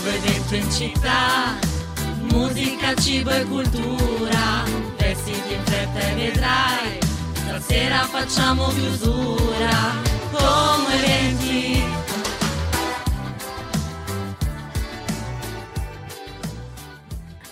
nuovo evento in città, musica, cibo e cultura, vestiti in fretta e vedrai, stasera facciamo chiusura, come eventi.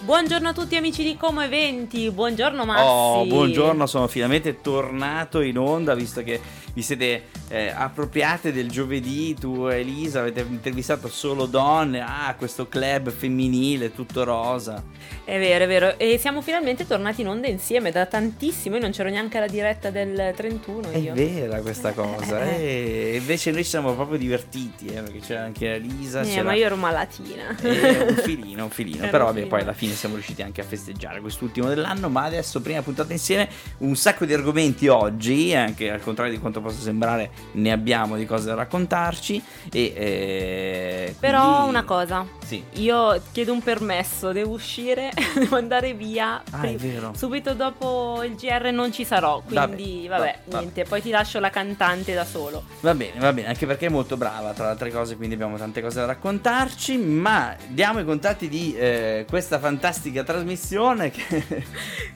Buongiorno a tutti amici di Como Eventi, buongiorno Massi. Oh, buongiorno, sono finalmente tornato in onda visto che vi siete eh, appropriate del giovedì, tu e Elisa avete intervistato solo donne, ah questo club femminile tutto rosa. È vero, è vero, e siamo finalmente tornati in onda insieme da tantissimo, io non c'ero neanche alla diretta del 31 io. È vera questa cosa, eh, invece noi ci siamo proprio divertiti, eh, perché c'era anche Elisa. Eh, c'era... ma io ero malatina. Eh, un filino, un filino, però vabbè, poi alla fine siamo riusciti anche a festeggiare quest'ultimo dell'anno, ma adesso prima puntata insieme un sacco di argomenti oggi, anche al contrario di quanto possa sembrare ne abbiamo di cose da raccontarci e eh, però quindi... una cosa sì. io chiedo un permesso devo uscire devo andare via ah, è vero. subito dopo il GR non ci sarò quindi vabbè, vabbè, vabbè niente poi ti lascio la cantante da solo va bene va bene anche perché è molto brava tra le altre cose quindi abbiamo tante cose da raccontarci ma diamo i contatti di eh, questa fantastica trasmissione che...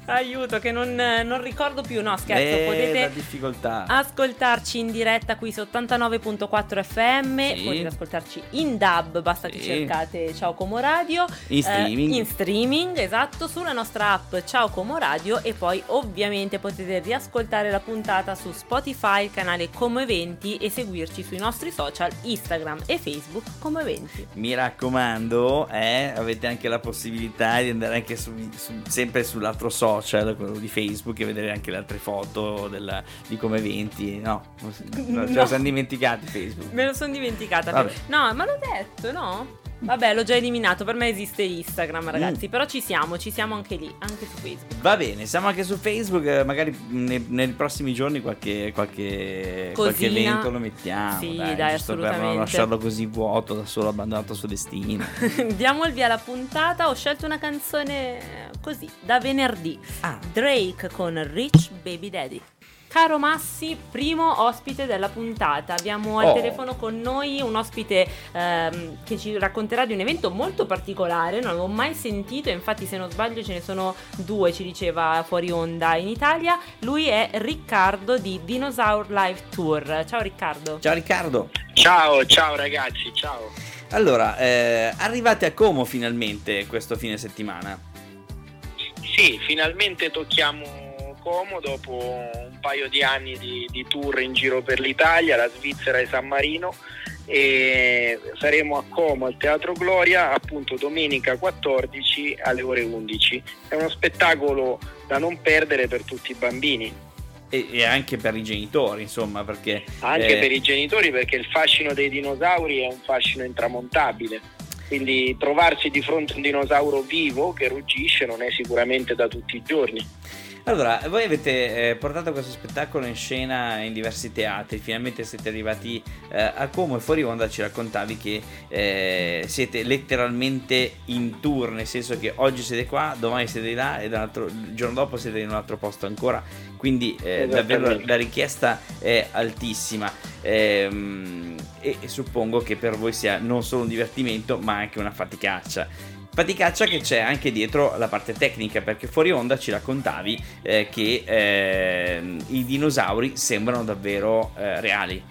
aiuto che non, non, ricordo più no scherzo eh, potete difficoltà. Ascoltarci in diretta qui su 89.4 FM, sì. potete ascoltarci in dub, basta sì. che cercate Ciao Como Radio. In streaming. Eh, in streaming, esatto, sulla nostra app Ciao Como Radio e poi ovviamente potete riascoltare la puntata su Spotify, il canale Como Eventi e seguirci sui nostri social Instagram e Facebook Como Eventi. Mi raccomando, eh, avete anche la possibilità di andare anche su, su, sempre sull'altro social, quello di Facebook e vedere anche le altre foto della, di Come Eventi, no? No, ce lo siamo dimenticati Facebook. Me lo sono dimenticata. Vabbè. No, ma l'ho detto, no? Vabbè, l'ho già eliminato. Per me esiste Instagram, ragazzi. Mm. Però ci siamo, ci siamo anche lì, anche su Facebook. Va bene, siamo anche su Facebook. Eh, magari nei, nei prossimi giorni qualche, qualche, qualche, evento lo mettiamo. Sì, dai, dai assolutamente. Per non lasciarlo così vuoto, da solo abbandonato al suo destino. Diamo il via alla puntata. Ho scelto una canzone così, da venerdì. Ah. Drake con Rich Baby Daddy. Caro Massi, primo ospite della puntata. Abbiamo al oh. telefono con noi un ospite ehm, che ci racconterà di un evento molto particolare, non l'avevo mai sentito, infatti se non sbaglio ce ne sono due, ci diceva fuori onda in Italia. Lui è Riccardo di Dinosaur Live Tour. Ciao Riccardo. Ciao Riccardo. Ciao, ciao ragazzi, ciao. Allora, eh, arrivate a Como finalmente questo fine settimana? Sì, finalmente tocchiamo Como dopo un paio di anni di, di tour in giro per l'Italia, la Svizzera e San Marino e saremo a Como al Teatro Gloria appunto domenica 14 alle ore 11. È uno spettacolo da non perdere per tutti i bambini. E, anche per i genitori, insomma, perché... Anche eh... per i genitori perché il fascino dei dinosauri è un fascino intramontabile. Quindi trovarsi di fronte a un dinosauro vivo che ruggisce non è sicuramente da tutti i giorni. Allora, voi avete eh, portato questo spettacolo in scena in diversi teatri, finalmente siete arrivati eh, a Como e fuori onda ci raccontavi che eh, siete letteralmente in tour, nel senso che oggi siete qua, domani siete là e il giorno dopo siete in un altro posto ancora, quindi eh, davvero la richiesta è altissima. Ehm, e, e suppongo che per voi sia non solo un divertimento ma anche una faticaccia. Faticaccia che c'è anche dietro la parte tecnica, perché fuori onda ci raccontavi eh, che eh, i dinosauri sembrano davvero eh, reali.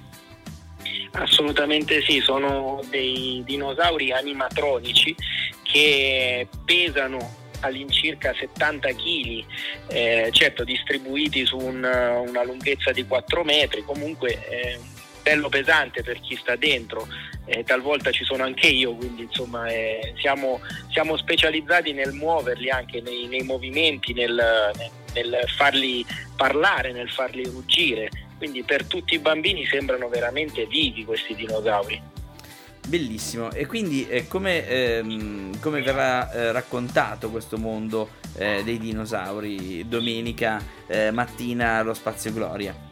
Assolutamente sì, sono dei dinosauri animatronici che pesano all'incirca 70 kg, eh, certo distribuiti su un, una lunghezza di 4 metri, comunque eh, bello pesante per chi sta dentro, eh, talvolta ci sono anche io, quindi insomma eh, siamo, siamo, specializzati nel muoverli anche nei, nei movimenti, nel, nel, farli parlare, nel farli ruggire, quindi per tutti i bambini sembrano veramente vivi questi dinosauri. Bellissimo, e quindi eh, come, ehm, come, verrà eh, raccontato questo mondo eh, dei dinosauri domenica eh, mattina allo Spazio Gloria?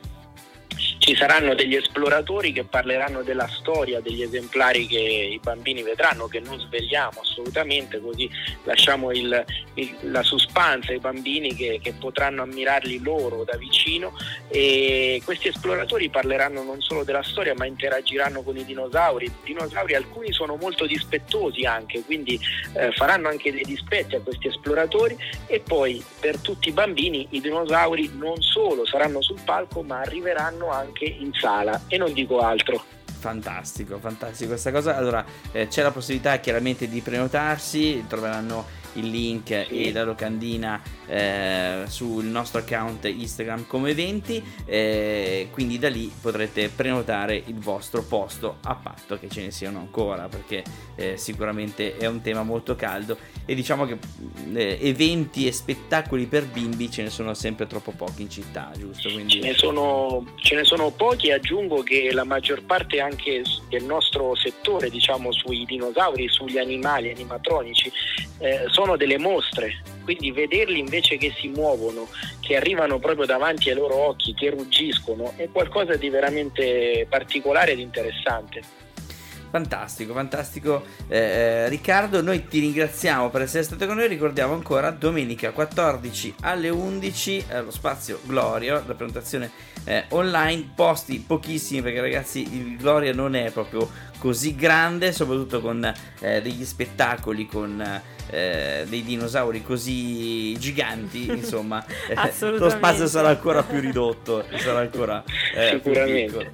Ci saranno degli esploratori che parleranno della storia degli esemplari che i bambini vedranno, che non svegliamo assolutamente, così lasciamo il, il, la suspense ai bambini che, che, potranno ammirarli loro da vicino. E questi esploratori parleranno non solo della storia ma interagiranno con i dinosauri, I dinosauri alcuni sono molto dispettosi anche, quindi eh, faranno anche dei dispetti a questi esploratori. E poi per tutti i bambini i dinosauri non solo saranno sul palco ma arriveranno anche in sala e non dico altro. Fantastico, fantastico questa cosa. Allora, eh, c'è la possibilità chiaramente di prenotarsi, troveranno il link e la locandina eh, sul nostro account Instagram come eventi eh, quindi da lì potrete prenotare il vostro posto a patto che ce ne siano ancora perché eh, sicuramente è un tema molto caldo e diciamo che eh, eventi e spettacoli per bimbi ce ne sono sempre troppo pochi in città giusto? Quindi... Ce, ne sono, ce ne sono pochi aggiungo che la maggior parte anche del nostro settore diciamo sui dinosauri sugli animali animatronici eh, sono delle mostre, quindi vederli invece che si muovono, che arrivano proprio davanti ai loro occhi, che ruggiscono, è qualcosa di veramente particolare ed interessante. Fantastico, fantastico. Eh, eh Riccardo, noi ti ringraziamo per essere stato con noi, ricordiamo ancora domenica 14 alle 11 eh, lo spazio Gloria, la presentazione eh, online, posti pochissimi perché ragazzi il Gloria non è proprio così grande, soprattutto con eh, degli spettacoli, con eh, dei dinosauri così giganti, insomma, eh, lo spazio sarà ancora più ridotto, sarà ancora eh, sicuramente.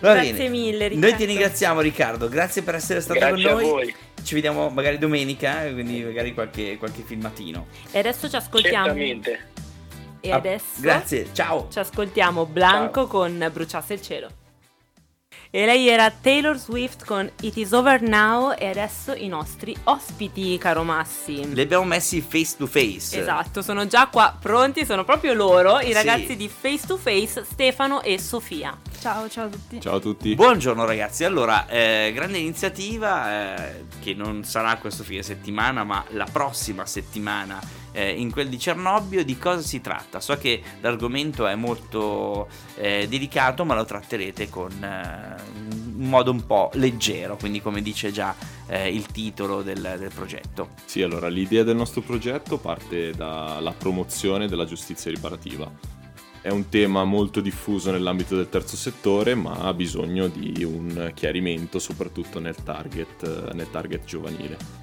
Va grazie bene. mille Riccardo. Noi ti ringraziamo Riccardo, grazie per essere stato grazie con noi. Voi. Ci vediamo magari domenica, quindi magari qualche, qualche filmatino. E adesso ci ascoltiamo. Certamente. E ah, adesso grazie, ciao. Ci ascoltiamo Blanco ciao. con Bruciasse il cielo. E lei era Taylor Swift con It Is Over Now e adesso i nostri ospiti, caro Massi. Li abbiamo messi face to face. Esatto, sono già qua pronti, sono proprio loro, i ragazzi sì. di Face to Face, Stefano e Sofia. Ciao, ciao a tutti. Ciao a tutti. Buongiorno ragazzi, allora, eh, grande iniziativa eh, che non sarà questo fine settimana, ma la prossima settimana eh, in quel di Cernobbio. Di cosa si tratta? So che l'argomento è molto eh, delicato, ma lo tratterete con eh, un modo un po' leggero, quindi come dice già eh, il titolo del, del progetto. Sì, allora l'idea del nostro progetto parte dalla promozione della giustizia riparativa è un tema molto diffuso nell'ambito del terzo settore, ma ha bisogno di un chiarimento soprattutto nel target, nel target giovanile.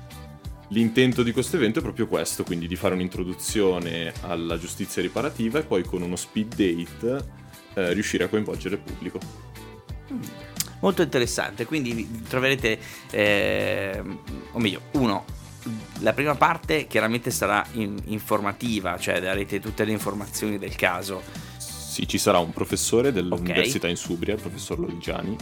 L'intento di questo evento è proprio questo, quindi di fare un'introduzione alla giustizia riparativa e poi con uno speed date eh, riuscire a coinvolgere il pubblico. Mm. Molto interessante, quindi troverete, eh, o meglio, uno, la prima parte chiaramente sarà in- informativa, cioè darete tutte le informazioni del caso sì, ci sarà un professore dell'Università okay. in Subria, il professor Lodigiani,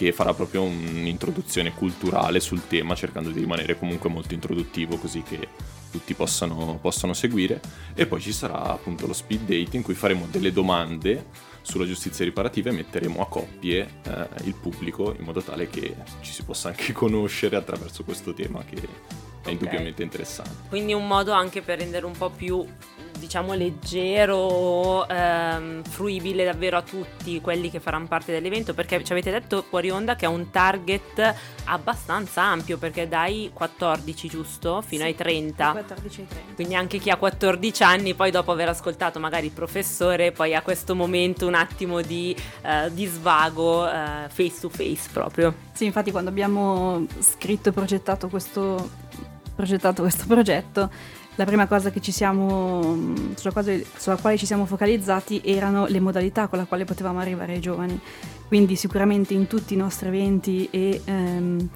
che farà proprio un'introduzione culturale sul tema, cercando di rimanere comunque molto introduttivo, così che tutti possano, possano seguire. E poi ci sarà appunto lo speed date in cui faremo delle domande sulla giustizia riparativa e metteremo a coppie eh, il pubblico in modo tale che ci si possa anche conoscere attraverso questo tema che è indubbiamente interessante. Quindi un modo anche per rendere un po' più diciamo leggero, ehm, fruibile davvero a tutti quelli che faranno parte dell'evento perché ci avete detto fuori onda che è un target abbastanza ampio perché dai 14 giusto fino sì, ai 30. 14 ai 30. Quindi anche chi ha 14 anni poi dopo aver ascoltato magari il professore poi ha questo momento un attimo di, eh, di svago eh, face to face proprio. Sì, infatti quando abbiamo scritto e progettato questo, progettato questo progetto la prima cosa siamo, sulla, quale, sulla, quale ci siamo focalizzati erano le modalità con le quali potevamo arrivare ai giovani. Quindi sicuramente in tutti i nostri eventi e ehm,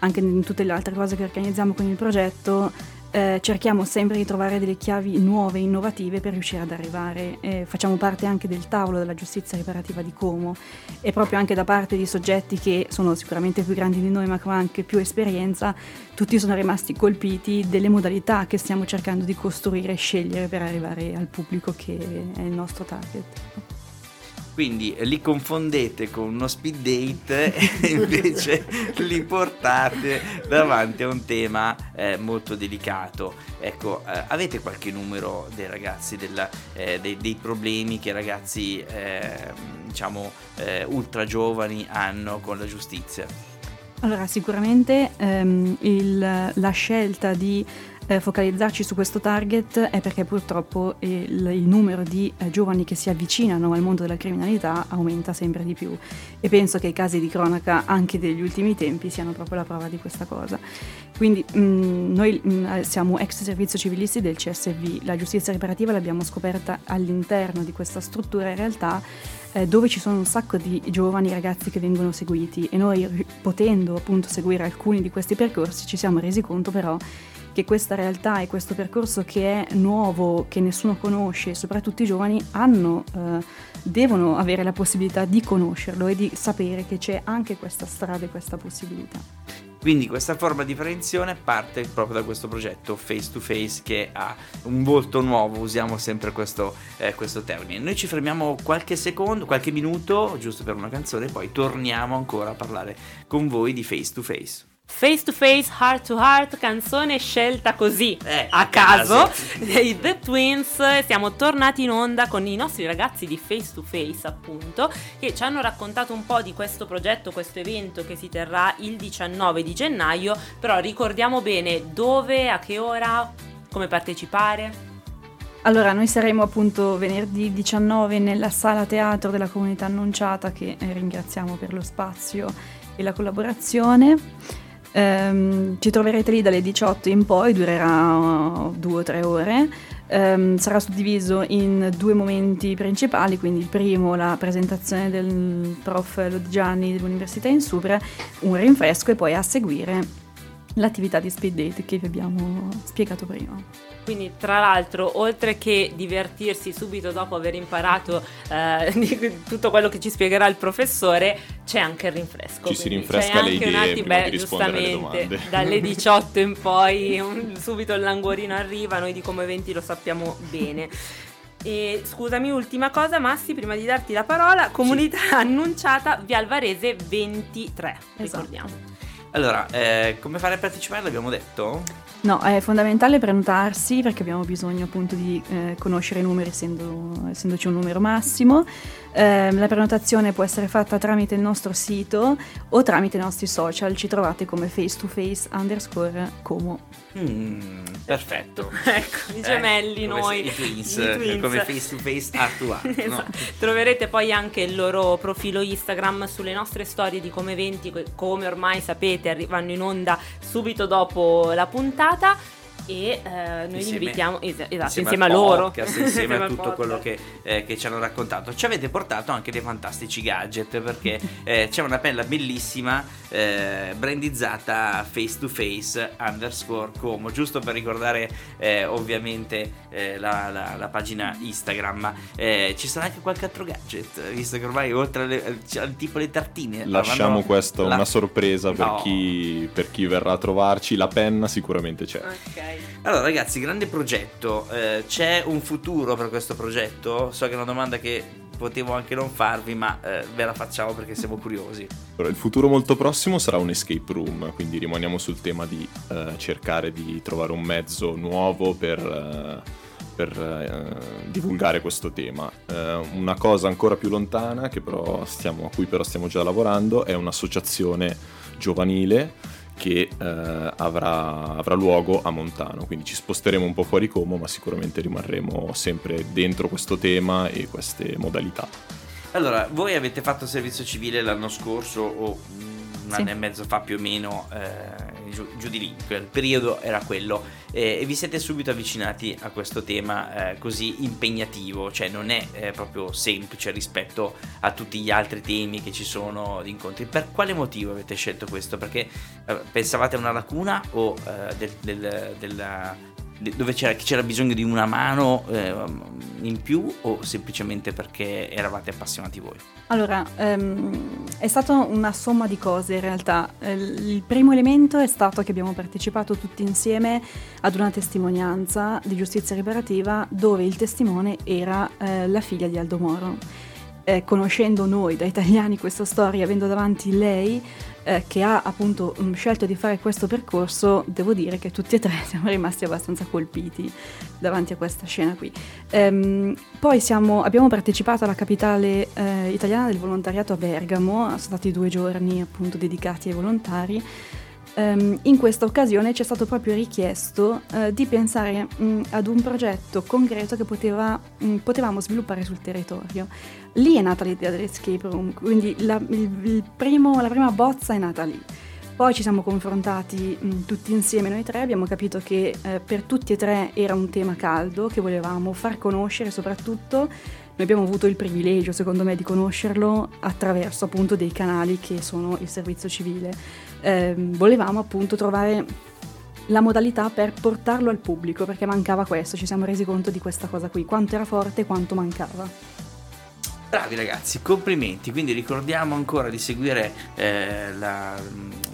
anche in tutte le altre cose che organizziamo con il progetto eh, cerchiamo sempre di trovare delle chiavi nuove e innovative per riuscire ad arrivare. Eh, facciamo parte anche del tavolo della giustizia riparativa di Como e proprio anche da parte di soggetti che sono sicuramente più grandi di noi ma con anche più esperienza, tutti sono rimasti colpiti delle modalità che stiamo cercando di costruire e scegliere per arrivare al pubblico che è il nostro target. Quindi li confondete con uno speed date e invece li portate davanti a un tema eh, molto delicato. Ecco, eh, avete qualche numero dei ragazzi, della, eh, dei, dei, problemi che i ragazzi eh, diciamo eh, ultra giovani hanno con la giustizia? Allora, sicuramente ehm, il, la scelta di eh, focalizzarci su questo target è perché purtroppo il, il numero di eh, giovani che si avvicinano al mondo della criminalità aumenta sempre di più. E penso che i casi di cronaca anche degli ultimi tempi siano proprio la prova di questa cosa. Quindi mh, mm, noi mh, mm, siamo ex servizio civilisti del CSV, la giustizia riparativa l'abbiamo scoperta all'interno di questa struttura in realtà eh, dove ci sono un sacco di giovani ragazzi che vengono seguiti. E noi potendo appunto seguire alcuni di questi percorsi ci siamo resi conto però che questa realtà e questo percorso che è nuovo, che nessuno conosce, soprattutto i giovani, hanno, eh, devono avere la possibilità di conoscerlo e di sapere che c'è anche questa strada e questa possibilità. Quindi questa forma di prevenzione parte proprio da questo progetto Face to Face che ha un volto nuovo, usiamo sempre questo, eh, questo termine. Noi ci fermiamo qualche secondo, qualche minuto, giusto per una canzone, poi torniamo ancora a parlare con voi di Face to Face. Face to Face, Heart to Heart, canzone scelta così eh, a caso dei The Twins. Siamo tornati in onda con i nostri ragazzi di Face to Face, appunto, che ci hanno raccontato un po' di questo progetto, questo evento che si terrà il 19 di gennaio. Però ricordiamo bene dove, a che ora, come partecipare. Allora, noi saremo appunto venerdì 19 nella sala teatro della comunità annunciata che eh, ringraziamo per lo spazio e la collaborazione. Um, ci troverete lì dalle 18 in poi, durerà uh, due o tre ore. Um, sarà suddiviso in due momenti principali, quindi il primo la presentazione del prof Lodigiani dell'Università in Supra, un rinfresco e poi a seguire l'attività di speed date che vi abbiamo spiegato prima. Quindi, tra l'altro, oltre che divertirsi subito dopo aver imparato eh, tutto quello che ci spiegherà il professore, c'è anche il rinfresco. Ci si rinfresca c'è le idee un attimo, beh, giustamente, dalle 18 in poi un, subito il languorino arriva, noi di come eventi lo sappiamo bene. E scusami, ultima cosa, Massi, prima di darti la parola, comunità sì. annunciata Via Alvarese 23, esatto. ricordiamo. Allora, eh, come fare a partecipare l'abbiamo detto? No, è fondamentale prenotarsi perché abbiamo bisogno appunto di eh, conoscere i numeri essendo, essendoci un numero massimo. Eh, la prenotazione può essere fatta tramite il nostro sito o tramite i nostri social, ci trovate come face to face underscore como. Mm, perfetto. ecco, i gemelli eh, noi. I twins, I twins, come face to face art to art. esatto. no? Troverete poi anche il loro profilo Instagram sulle nostre storie di come eventi, come ormai sapete arrivano in onda subito dopo la puntata e eh, noi insieme, li invitiamo es- esatto, insieme, insieme a loro. podcast, insieme a tutto quello che, eh, che, ci hanno raccontato. Ci avete portato anche dei fantastici gadget perché eh, c'è una pella bellissima eh, brandizzata face to face underscore como giusto per ricordare eh, ovviamente eh, la, la, la, pagina Instagram. Ci sarà anche qualche altro gadget visto che ormai oltre alle, tipo le tartine. Lasciamo questo la... una sorpresa per, no. chi, per chi verrà a trovarci. La penna sicuramente c'è. Ok allora ragazzi, grande progetto, eh, c'è un futuro per questo progetto? So che è una domanda che potevo anche non farvi, ma eh, ve la facciamo perché siamo curiosi. il futuro molto prossimo sarà un escape room, quindi rimaniamo sul tema di eh, cercare di trovare un mezzo nuovo per eh, per eh, divulgare questo tema. Eh, una cosa ancora più lontana, stiamo, a cui però stiamo già lavorando, è un'associazione giovanile che eh, avrà, avrà, luogo a Montano, quindi ci sposteremo un po' fuori Como, ma sicuramente rimarremo sempre dentro questo tema e queste modalità. Allora, voi avete fatto servizio civile l'anno scorso o un anno e mezzo fa più o meno eh, giù, giù, di lì, il periodo era quello eh, e vi siete subito avvicinati a questo tema eh, così impegnativo, cioè non è eh, proprio semplice rispetto a tutti gli altri temi che ci sono di incontri. Per quale motivo avete scelto questo? Perché eh, pensavate a una lacuna o eh, del, del, della dove c'era, c'era, bisogno di una mano eh, in più o semplicemente perché eravate appassionati voi? Allora, ehm, è stata una somma di cose in realtà. Eh, il primo elemento è stato che abbiamo partecipato tutti insieme ad una testimonianza di giustizia riparativa dove il testimone era eh, la figlia di Aldo Moro eh, conoscendo noi da italiani questa storia, avendo davanti lei eh, che ha appunto mh, mm, scelto di fare questo percorso, devo dire che tutti e tre siamo rimasti abbastanza colpiti davanti a questa scena qui. Ehm, poi siamo, abbiamo partecipato alla capitale eh, italiana del volontariato a Bergamo, sono stati due giorni appunto dedicati ai volontari. Um, in questa occasione ci è stato proprio richiesto uh, di pensare um, ad un progetto concreto che poteva, um, potevamo sviluppare sul territorio. Lì è nata l'idea dell'escape room, quindi la, il, il primo, la prima bozza è nata lì. Poi ci siamo confrontati tutti insieme, noi tre, abbiamo capito che eh, per tutti e tre era un tema caldo che volevamo far conoscere soprattutto noi abbiamo avuto il privilegio, secondo me, di conoscerlo attraverso appunto dei canali che sono il servizio civile. Eh, volevamo appunto trovare la modalità per portarlo al pubblico perché mancava questo, ci siamo resi conto di questa cosa qui, quanto era forte e quanto mancava. Bravi ragazzi, complimenti, quindi ricordiamo ancora di seguire eh, la,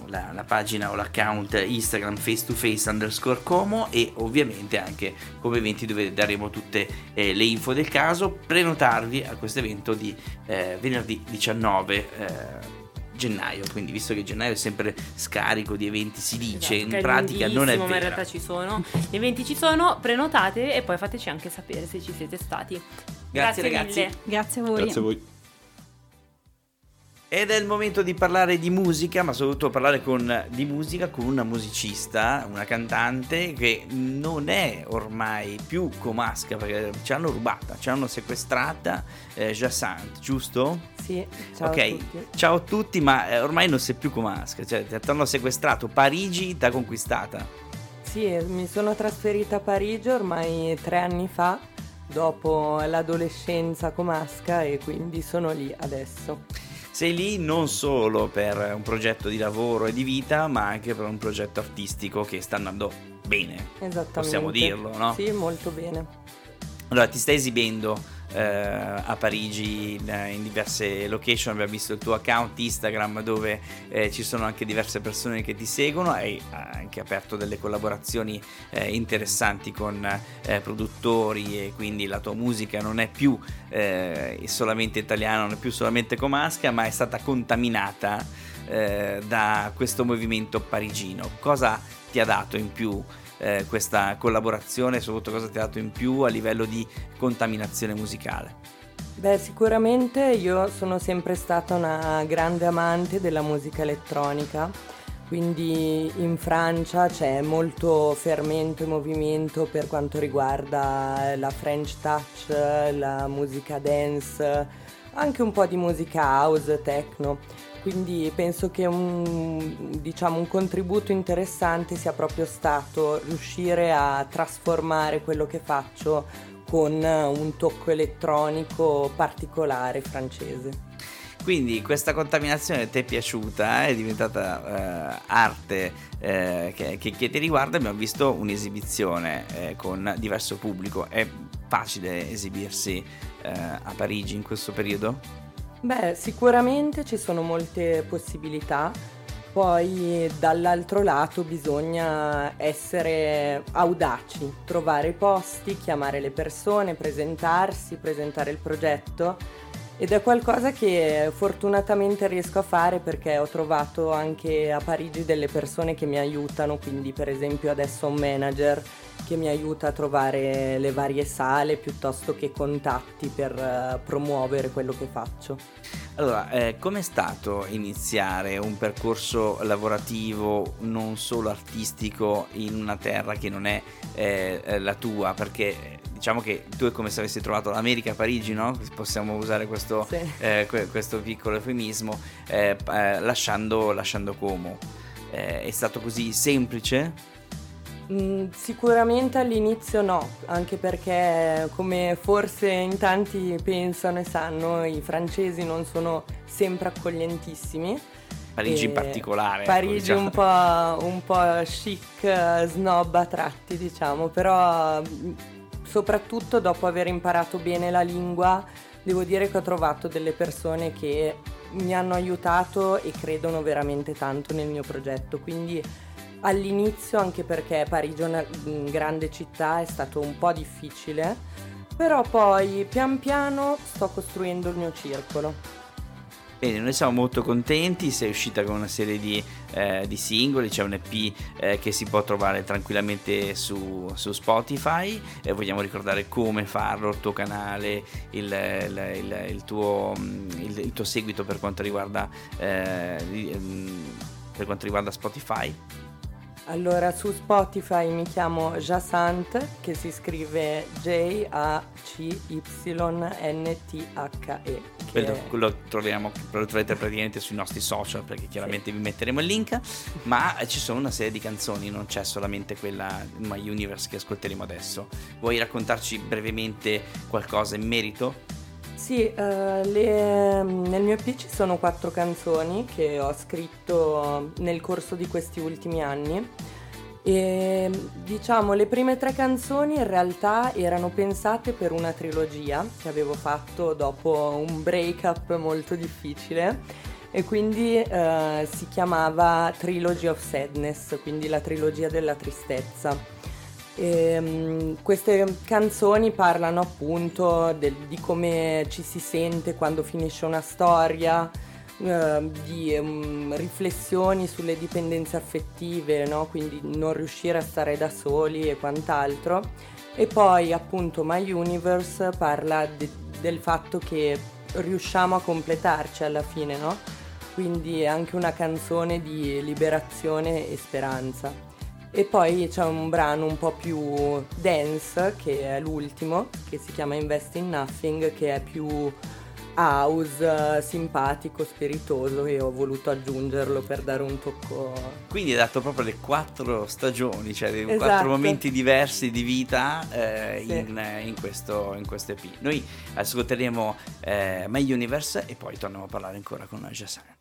la, la, pagina o l'account Instagram face to face underscore como e ovviamente anche come eventi dove daremo tutte eh, le info del caso, prenotarvi a questo evento di eh, venerdì 19 eh, gennaio, quindi visto che gennaio è sempre scarico di eventi, si dice, esatto, in pratica non è vero. ma in realtà ci sono. Gli eventi ci sono, prenotate e poi fateci anche sapere se ci siete stati. Grazie, Grazie ragazzi. Mille. Grazie a voi. Grazie a voi. Ed è il momento di parlare di musica, ma soprattutto parlare con, di musica con una musicista, una cantante che non è ormai più comasca perché ci hanno rubata, ci hanno sequestrata eh, Jassant, giusto? Sì, ciao okay. a tutti. Ciao a tutti, ma eh, ormai non sei più comasca, cioè ti hanno sequestrato, Parigi ti ha conquistata. Sì, mi sono trasferita a Parigi ormai tre anni fa, dopo l'adolescenza comasca e quindi sono lì adesso sei lì non solo per un progetto di lavoro e di vita, ma anche per un progetto artistico che sta andando bene. Esattamente. Possiamo dirlo, no? Sì, molto bene. Allora, ti stai esibendo eh, a Parigi in, in, diverse location, abbiamo visto il tuo account Instagram dove eh, ci sono anche diverse persone che ti seguono, hai anche aperto delle collaborazioni eh, interessanti con eh, produttori e quindi la tua musica non è più eh, solamente italiana, non è più solamente comasca, ma è stata contaminata eh, da questo movimento parigino. Cosa ti ha dato in più? Eh, questa collaborazione, soprattutto cosa ti ha dato in più a livello di contaminazione musicale? Beh, sicuramente io sono sempre stata una grande amante della musica elettronica, quindi in Francia c'è molto fermento e movimento per quanto riguarda la French touch, la musica dance, anche un po' di musica house, techno. Quindi penso che un, diciamo, un, contributo interessante sia proprio stato riuscire a trasformare quello che faccio con un tocco elettronico particolare francese. Quindi questa contaminazione ti è piaciuta, è diventata eh, arte eh, che, che, che, ti riguarda, abbiamo visto un'esibizione eh, con diverso pubblico, è facile esibirsi eh, a Parigi in questo periodo? Beh, sicuramente ci sono molte possibilità, poi dall'altro lato bisogna essere audaci, trovare i posti, chiamare le persone, presentarsi, presentare il progetto. Ed è qualcosa che fortunatamente riesco a fare perché ho trovato anche a Parigi delle persone che mi aiutano, quindi per esempio adesso ho un manager che mi aiuta a trovare le varie sale piuttosto che contatti per uh, promuovere quello che faccio. Allora, eh, com'è stato iniziare un percorso lavorativo non solo artistico in una terra che non è eh, eh la tua? Perché diciamo che tu è come se avessi trovato l'America a Parigi, no? Possiamo usare questo, sì. eh, questo piccolo eufemismo, eh, eh, lasciando, lasciando Como. Eh, è stato così semplice? Mm, sicuramente all'inizio no, anche perché come forse in tanti pensano e sanno, i francesi non sono sempre accoglientissimi. Parigi in particolare. Ecco, Parigi ecco, diciamo. un, po', un po' chic, snob a tratti, diciamo, però mm, soprattutto dopo aver imparato bene la lingua, devo dire che ho trovato delle persone che mi hanno aiutato e credono veramente tanto nel mio progetto, quindi all'inizio, anche perché Parigi è una grande città, è stato un po' difficile, però poi pian piano sto costruendo il mio circolo. Bene, noi siamo molto contenti, sei uscita con una serie di, eh, di singoli, c'è un EP eh, che si può trovare tranquillamente su, su Spotify e vogliamo ricordare come farlo, il tuo canale, il, il, il, il tuo, il, tuo, seguito per quanto riguarda, eh, per quanto riguarda Spotify. Allora, su Spotify mi chiamo Jasant, che si scrive J-A-C-Y-N-T-H-E. Quello, quello troviamo, lo troverete praticamente sui nostri social, perché chiaramente sì. vi metteremo il link. Ma ci sono una serie di canzoni, non c'è solamente quella My Universe che ascolteremo adesso. Vuoi raccontarci brevemente qualcosa in merito? Sì, uh, le, nel mio EP ci sono quattro canzoni che ho scritto nel corso di questi ultimi anni. E diciamo le prime tre canzoni in realtà erano pensate per una trilogia che avevo fatto dopo un break-up molto difficile e quindi uh, si chiamava Trilogy of Sadness, quindi la trilogia della tristezza. E, um, queste canzoni parlano appunto del, di come ci si sente quando finisce una storia, uh, di um, riflessioni sulle dipendenze affettive, no? quindi non riuscire a stare da soli e quant'altro. E poi appunto My Universe parla de- del fatto che riusciamo a completarci alla fine, no? Quindi è anche una canzone di liberazione e speranza. E poi c'è un brano un po' più dance, che è l'ultimo, che si chiama Invest in Nothing, che è più house, simpatico, spiritoso e ho voluto aggiungerlo per dare un tocco. Quindi hai dato proprio le quattro stagioni, cioè esatto. quattro momenti diversi di vita eh, sì. in, in, questo, in, questo, EP. Noi ascolteremo eh, My Universe e poi torniamo a parlare ancora con Jason.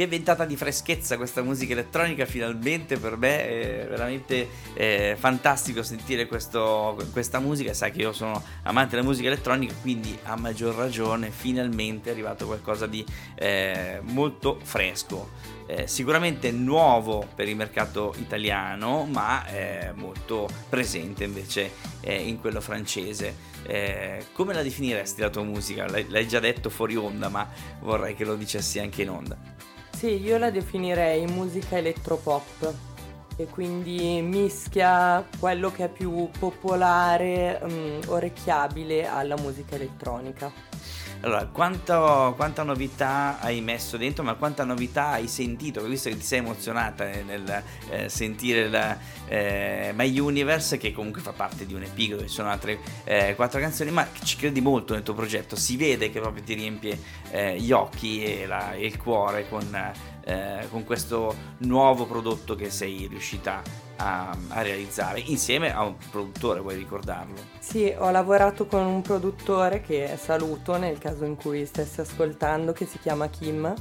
Che ventata di freschezza questa musica elettronica, finalmente per me è veramente eh, fantastico sentire questo, questa musica. Sai che io sono amante della musica elettronica, quindi a maggior ragione finalmente è arrivato qualcosa di eh, molto fresco. Eh, sicuramente nuovo per il mercato italiano, ma eh, molto presente invece eh, in quello francese. Eh, come la definiresti la tua musica? L'hai, l'hai già detto fuori onda, ma vorrei che lo dicessi anche in onda. Sì, io la definirei musica elettropop e quindi mischia quello che è più popolare, um, orecchiabile alla musica elettronica. Allora, quanto, quanta novità hai messo dentro, ma quanta novità hai sentito? Visto che ti sei emozionata nel eh, sentire la, eh, My Universe, che comunque fa parte di un EP dove ci sono altre eh, quattro canzoni, ma ci credi molto nel tuo progetto, si vede che proprio ti riempie eh, gli occhi e, la, e, il cuore con, eh, con questo nuovo prodotto che sei riuscita a, a, realizzare insieme a un produttore, vuoi ricordarlo? Sì, ho lavorato con un produttore che saluto nel caso in cui stessi ascoltando, che si chiama Kim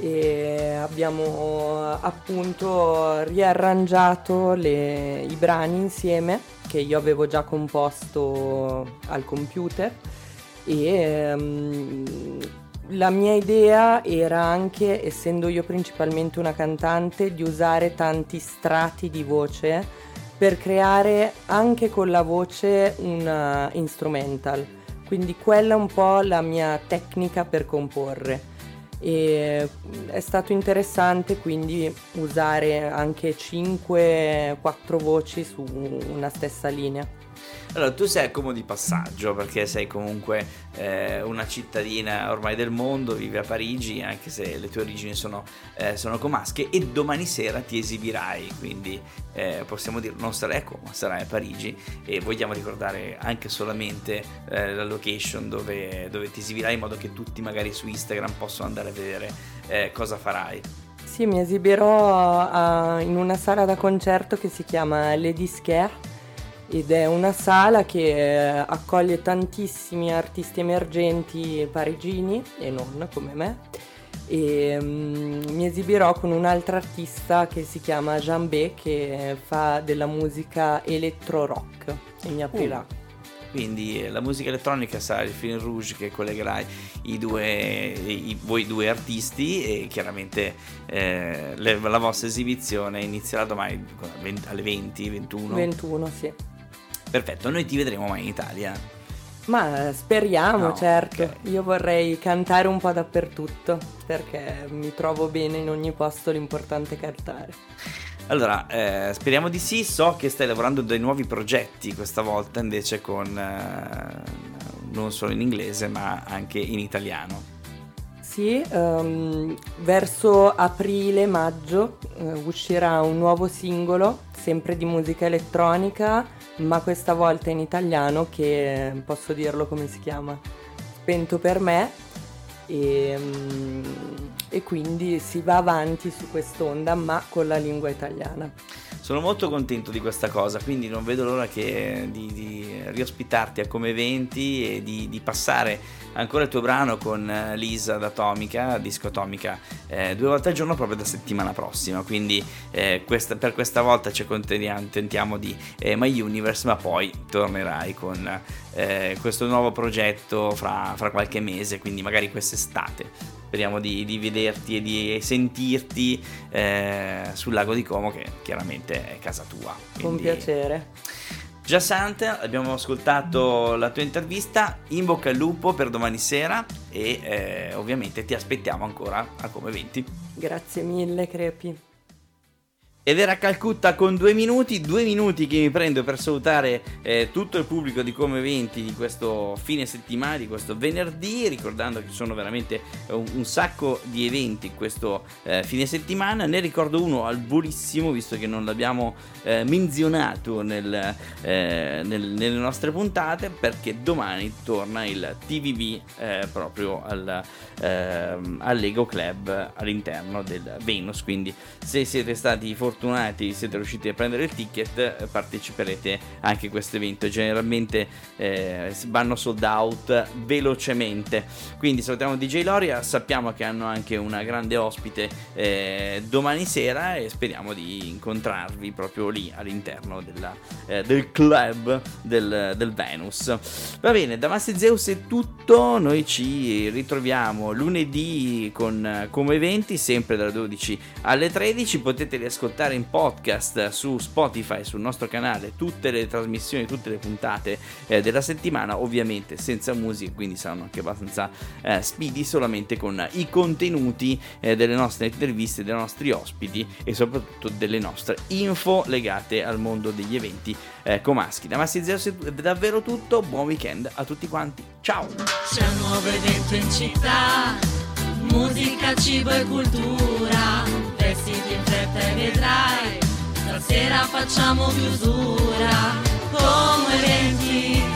e abbiamo appunto riarrangiato le, i brani insieme che io avevo già composto al computer e um, la mia idea era anche, essendo io principalmente una cantante, di usare tanti strati di voce per creare anche con la voce un uh, instrumental. Quindi quella è un po' la mia tecnica per comporre. E è stato interessante quindi usare anche 5-4 voci su una stessa linea. Allora, tu sei a Como di passaggio perché sei comunque eh, una cittadina ormai del mondo, vivi a Parigi, anche se le tue origini sono, eh, sono comasche, e domani sera ti esibirai, quindi eh, possiamo dire non sarai a Como, sarai a Parigi e vogliamo ricordare anche solamente eh, la location dove, dove, ti esibirai in modo che tutti magari su Instagram possano andare a vedere eh, cosa farai. Sì, mi esibirò uh, in una sala da concerto che si chiama Lady Scare ed è una sala che eh, accoglie tantissimi artisti emergenti parigini e non come me e um, mi esibirò con un'altra artista che si chiama Jambé che fa della musica electro rock e mi aprirà. Uh. Quindi eh, la musica elettronica sarà il film rouge che collegherà i due, i, voi due artisti e chiaramente eh, le, la vostra esibizione inizierà domani alle 20, 21. 21, sì. Perfetto, noi ti vedremo mai in Italia. Ma speriamo, no, certo. Okay. Io vorrei cantare un po' dappertutto perché mi trovo bene in ogni posto, l'importante è cantare. Allora, eh, speriamo di sì. So che stai lavorando dei nuovi progetti questa volta invece con eh, non solo in inglese ma anche in italiano. Sì, um, verso aprile-maggio uh, uscirà un nuovo singolo, sempre di musica elettronica, ma questa volta in italiano che posso dirlo come si chiama, Spento per me e, um, e quindi si va avanti su quest'onda ma con la lingua italiana. Sono molto contento di questa cosa, quindi non vedo l'ora che, di, di riospitarti a come eventi e di, di passare ancora il tuo brano con eh, Lisa da Atomica, Disco Atomica, eh, due volte al giorno proprio da settimana prossima. Quindi eh, questa, per questa volta ci accontentiamo di eh, My Universe, ma poi tornerai con eh, questo nuovo progetto fra, fra, qualche mese, quindi magari quest'estate. Speriamo di, di vederti e di sentirti eh, sul lago di Como, che chiaramente è casa tua. Quindi... Con piacere. Già Sante, abbiamo ascoltato la tua intervista, in bocca al lupo per domani sera e eh, ovviamente ti aspettiamo ancora a come 20. Grazie mille Crepi. Ed era Calcutta con due minuti, due minuti che mi prendo per salutare eh, tutto il pubblico di Come Eventi di questo fine settimana, di questo venerdì, ricordando che ci sono veramente un, un, sacco di eventi questo eh, fine settimana. Ne ricordo uno al volissimo, visto che non l'abbiamo eh, menzionato nel, eh, nel, nelle nostre puntate, perché domani torna il TVB eh, proprio al, ehm, Lego Club all'interno del Venus. Quindi se siete stati fortunati fortunati siete riusciti a prendere il ticket eh, parteciperete anche a questo evento. Generalmente eh, vanno sold out velocemente. Quindi salutiamo DJ Loria sappiamo che hanno anche una grande ospite eh, domani sera e speriamo di incontrarvi proprio lì all'interno della, eh, del club del, del, Venus. Va bene da Massi Zeus è tutto. Noi ci ritroviamo lunedì con come eventi sempre dalle 12 alle 13 potete riascoltare ascoltare in podcast su Spotify, sul nostro canale, tutte le trasmissioni, tutte le puntate eh, della settimana, ovviamente senza musica, quindi saranno anche abbastanza eh, speedy, solamente con i contenuti eh, delle nostre interviste, dei nostri ospiti e soprattutto delle nostre info legate al mondo degli eventi eh, comaschi. Da Massi Zero è davvero tutto, buon weekend a tutti quanti, ciao! Nuovo evento in città, musica, cibo e cultura vestiti in fretta e vedrai, stasera facciamo chiusura, come eventi